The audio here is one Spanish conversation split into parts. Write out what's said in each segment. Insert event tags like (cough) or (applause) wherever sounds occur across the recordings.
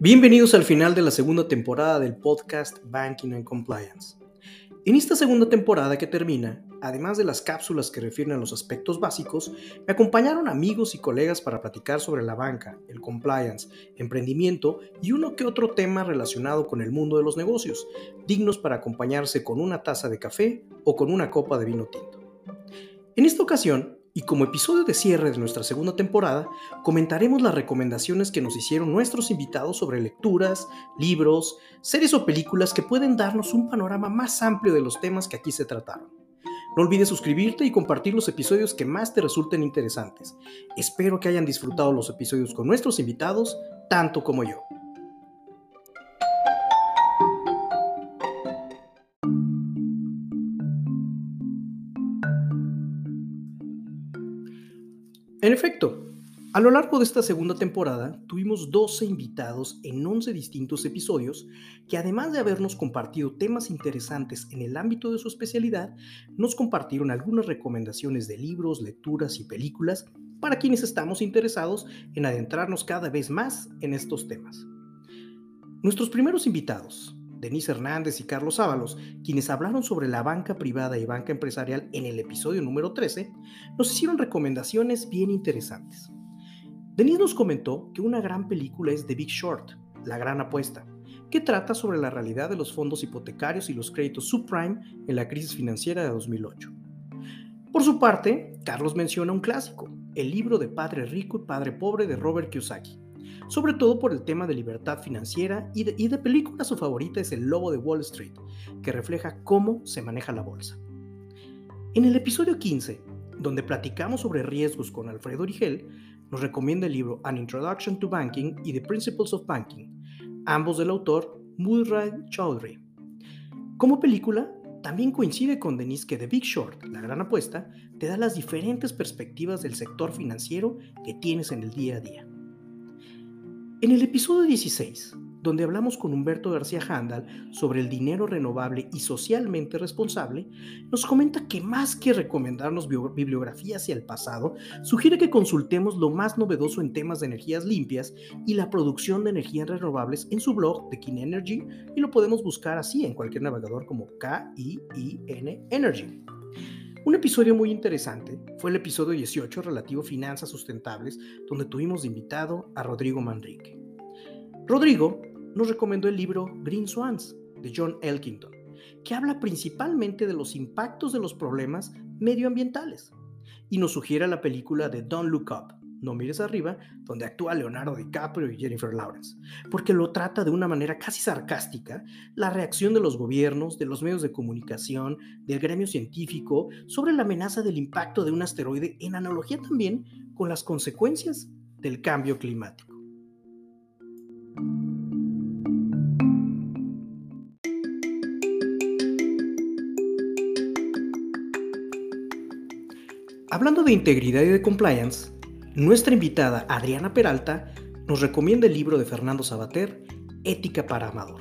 Bienvenidos al final de la segunda temporada del podcast Banking and Compliance. En esta segunda temporada que termina, además de las cápsulas que refieren a los aspectos básicos, me acompañaron amigos y colegas para platicar sobre la banca, el compliance, emprendimiento y uno que otro tema relacionado con el mundo de los negocios, dignos para acompañarse con una taza de café o con una copa de vino tinto. En esta ocasión, y como episodio de cierre de nuestra segunda temporada, comentaremos las recomendaciones que nos hicieron nuestros invitados sobre lecturas, libros, series o películas que pueden darnos un panorama más amplio de los temas que aquí se trataron. No olvides suscribirte y compartir los episodios que más te resulten interesantes. Espero que hayan disfrutado los episodios con nuestros invitados, tanto como yo. En efecto, a lo largo de esta segunda temporada tuvimos 12 invitados en 11 distintos episodios que además de habernos compartido temas interesantes en el ámbito de su especialidad, nos compartieron algunas recomendaciones de libros, lecturas y películas para quienes estamos interesados en adentrarnos cada vez más en estos temas. Nuestros primeros invitados, Denise Hernández y Carlos Ábalos, quienes hablaron sobre la banca privada y banca empresarial en el episodio número 13, nos hicieron recomendaciones bien interesantes. Denise nos comentó que una gran película es The Big Short, La Gran Apuesta, que trata sobre la realidad de los fondos hipotecarios y los créditos subprime en la crisis financiera de 2008. Por su parte, Carlos menciona un clásico, el libro de Padre Rico y Padre Pobre de Robert Kiyosaki, sobre todo por el tema de libertad financiera y de, y de película su favorita es El Lobo de Wall Street, que refleja cómo se maneja la bolsa. En el episodio 15, donde platicamos sobre riesgos con Alfredo Origel, nos recomienda el libro An Introduction to Banking y The Principles of Banking, ambos del autor Murray Chaudhry. Como película, también coincide con Denise que The Big Short, la gran apuesta, te da las diferentes perspectivas del sector financiero que tienes en el día a día. En el episodio 16, donde hablamos con Humberto García Handal sobre el dinero renovable y socialmente responsable, nos comenta que más que recomendarnos bibliografía hacia el pasado, sugiere que consultemos lo más novedoso en temas de energías limpias y la producción de energías renovables en su blog de Kin Energy y lo podemos buscar así en cualquier navegador como K-I-I-N Energy. Un episodio muy interesante fue el episodio 18 relativo a finanzas sustentables, donde tuvimos de invitado a Rodrigo Manrique. Rodrigo nos recomendó el libro Green Swans de John Elkington, que habla principalmente de los impactos de los problemas medioambientales, y nos sugiere la película de Don't Look Up, no mires arriba, donde actúa Leonardo DiCaprio y Jennifer Lawrence, porque lo trata de una manera casi sarcástica la reacción de los gobiernos, de los medios de comunicación, del gremio científico sobre la amenaza del impacto de un asteroide en analogía también con las consecuencias del cambio climático. Hablando de integridad y de compliance, nuestra invitada Adriana Peralta nos recomienda el libro de Fernando Sabater, Ética para Amador.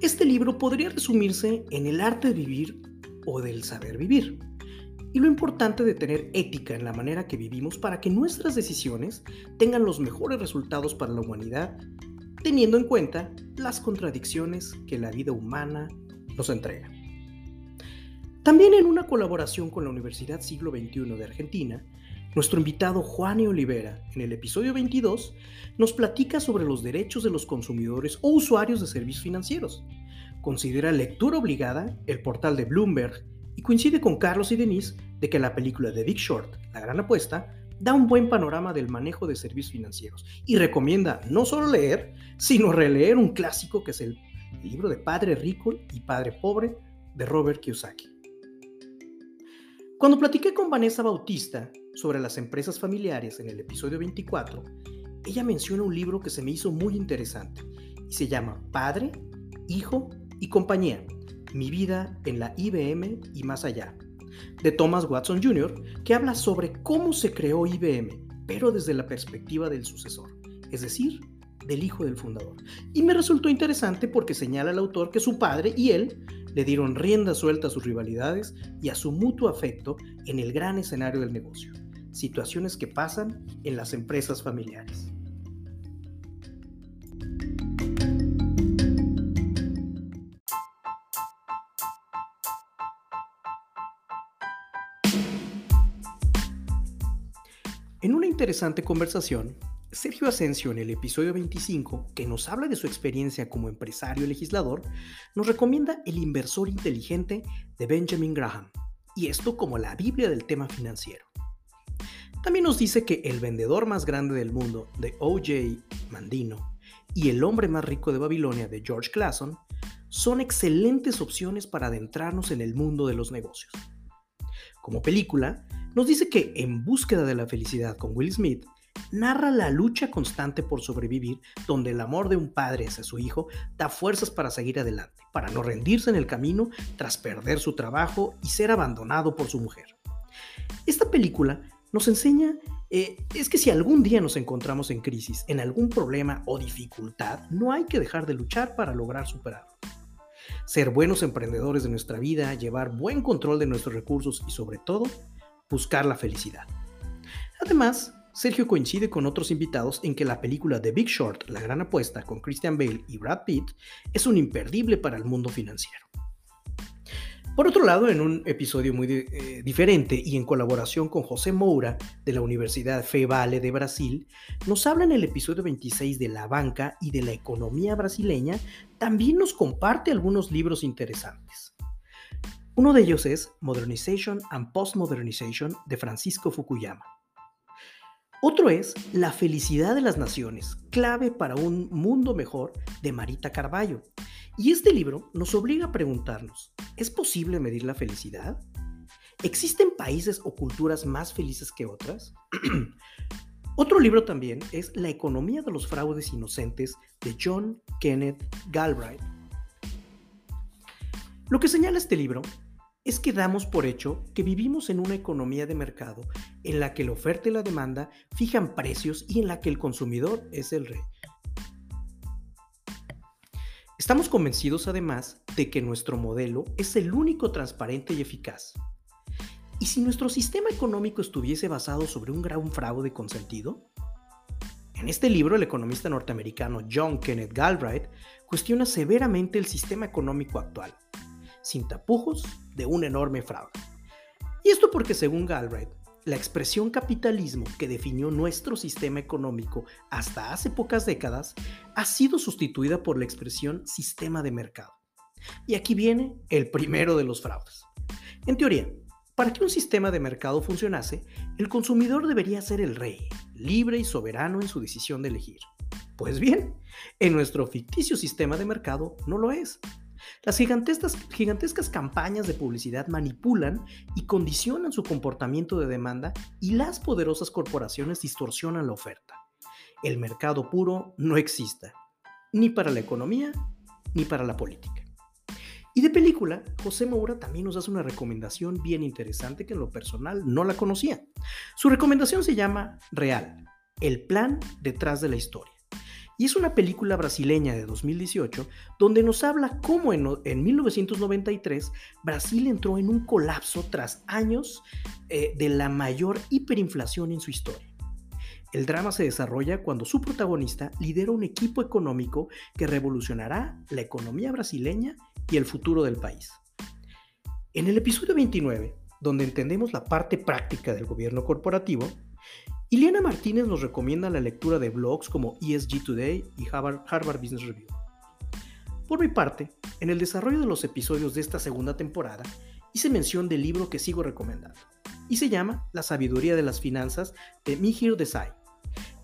Este libro podría resumirse en el arte de vivir o del saber vivir, y lo importante de tener ética en la manera que vivimos para que nuestras decisiones tengan los mejores resultados para la humanidad, teniendo en cuenta las contradicciones que la vida humana nos entrega. También en una colaboración con la Universidad Siglo XXI de Argentina, nuestro invitado Juan e. Olivera, en el episodio 22, nos platica sobre los derechos de los consumidores o usuarios de servicios financieros. Considera lectura obligada el portal de Bloomberg y coincide con Carlos y Denise de que la película de Big Short, La Gran Apuesta, da un buen panorama del manejo de servicios financieros y recomienda no solo leer, sino releer un clásico que es el libro de Padre Rico y Padre Pobre de Robert Kiyosaki. Cuando platiqué con Vanessa Bautista sobre las empresas familiares en el episodio 24, ella menciona un libro que se me hizo muy interesante y se llama Padre, Hijo y Compañía, mi vida en la IBM y más allá, de Thomas Watson Jr., que habla sobre cómo se creó IBM, pero desde la perspectiva del sucesor, es decir, del hijo del fundador. Y me resultó interesante porque señala el autor que su padre y él le dieron rienda suelta a sus rivalidades y a su mutuo afecto en el gran escenario del negocio, situaciones que pasan en las empresas familiares. En una interesante conversación, Sergio Asensio en el episodio 25, que nos habla de su experiencia como empresario y legislador, nos recomienda El inversor inteligente de Benjamin Graham, y esto como la Biblia del tema financiero. También nos dice que el vendedor más grande del mundo de O.J. Mandino y el hombre más rico de Babilonia de George Clason son excelentes opciones para adentrarnos en el mundo de los negocios. Como película, nos dice que En búsqueda de la felicidad con Will Smith narra la lucha constante por sobrevivir, donde el amor de un padre hacia su hijo da fuerzas para seguir adelante, para no rendirse en el camino tras perder su trabajo y ser abandonado por su mujer. Esta película nos enseña eh, es que si algún día nos encontramos en crisis, en algún problema o dificultad, no hay que dejar de luchar para lograr superarlo. Ser buenos emprendedores de nuestra vida, llevar buen control de nuestros recursos y sobre todo, buscar la felicidad. Además, Sergio coincide con otros invitados en que la película The Big Short, La Gran Apuesta, con Christian Bale y Brad Pitt, es un imperdible para el mundo financiero. Por otro lado, en un episodio muy eh, diferente y en colaboración con José Moura de la Universidad FEVALE de Brasil, nos habla en el episodio 26 de la banca y de la economía brasileña, también nos comparte algunos libros interesantes. Uno de ellos es Modernization and Postmodernization de Francisco Fukuyama. Otro es La felicidad de las naciones, clave para un mundo mejor de Marita Carballo. Y este libro nos obliga a preguntarnos, ¿es posible medir la felicidad? ¿Existen países o culturas más felices que otras? (clears throat) Otro libro también es La economía de los fraudes inocentes de John Kenneth Galbraith. Lo que señala este libro es que damos por hecho que vivimos en una economía de mercado en la que la oferta y la demanda fijan precios y en la que el consumidor es el rey. Estamos convencidos además de que nuestro modelo es el único transparente y eficaz. ¿Y si nuestro sistema económico estuviese basado sobre un gran fraude consentido? En este libro, el economista norteamericano John Kenneth Galbraith cuestiona severamente el sistema económico actual sin tapujos, de un enorme fraude. Y esto porque según Galbraith, la expresión capitalismo que definió nuestro sistema económico hasta hace pocas décadas ha sido sustituida por la expresión sistema de mercado. Y aquí viene el primero de los fraudes. En teoría, para que un sistema de mercado funcionase, el consumidor debería ser el rey, libre y soberano en su decisión de elegir. Pues bien, en nuestro ficticio sistema de mercado no lo es. Las gigantescas, campañas de publicidad manipulan y condicionan su comportamiento de demanda y las poderosas corporaciones distorsionan la oferta. El mercado puro no existe, ni para la economía ni para la política. Y de película, José Moura también nos hace una recomendación bien interesante que en lo personal no la conocía. Su recomendación se llama Real, el plan detrás de la historia. Y es una película brasileña de 2018 donde nos habla cómo en, 1993 Brasil entró en un colapso tras años eh, de la mayor hiperinflación en su historia. El drama se desarrolla cuando su protagonista lidera un equipo económico que revolucionará la economía brasileña y el futuro del país. En el episodio 29, donde entendemos la parte práctica del gobierno corporativo, Iliana Martínez nos recomienda la lectura de blogs como ESG Today y Harvard, Business Review. Por mi parte, en el desarrollo de los episodios de esta segunda temporada, hice mención del libro que sigo recomendando, y se llama La sabiduría de las finanzas de Mihir Desai.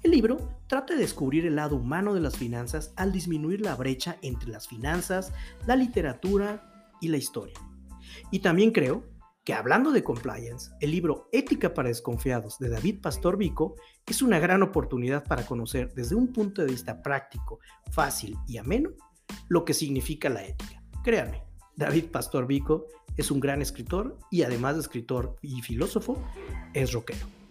El libro trata de descubrir el lado humano de las finanzas al disminuir la brecha entre las finanzas, la literatura y la historia. Y también creo que hablando de compliance, el libro Ética para desconfiados de David Pastor Vico es una gran oportunidad para conocer desde un punto de vista práctico, fácil y ameno lo que significa la ética. Créanme, David Pastor Vico es un gran escritor y además de escritor y filósofo, es rockero.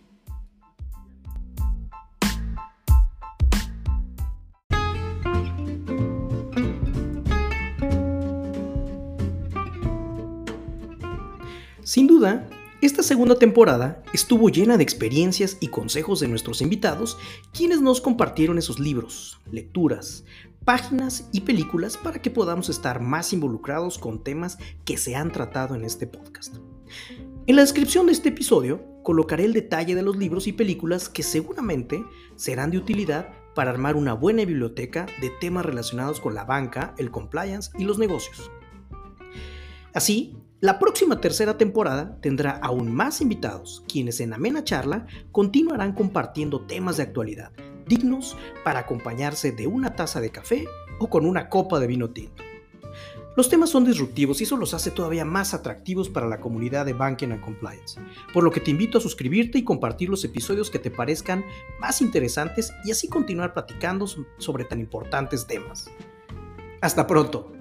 Sin duda, esta segunda temporada estuvo llena de experiencias y consejos de nuestros invitados, quienes nos compartieron esos libros, lecturas, páginas y películas para que podamos estar más involucrados con temas que se han tratado en este podcast. En la descripción de este episodio colocaré el detalle de los libros y películas que seguramente serán de utilidad para armar una buena biblioteca de temas relacionados con la banca, el compliance y los negocios. Así, la próxima tercera temporada tendrá aún más invitados, quienes en amena charla continuarán compartiendo temas de actualidad, dignos para acompañarse de una taza de café o con una copa de vino tinto. Los temas son disruptivos y eso los hace todavía más atractivos para la comunidad de Banking and Compliance, por lo que te invito a suscribirte y compartir los episodios que te parezcan más interesantes y así continuar platicando sobre tan importantes temas. Hasta pronto.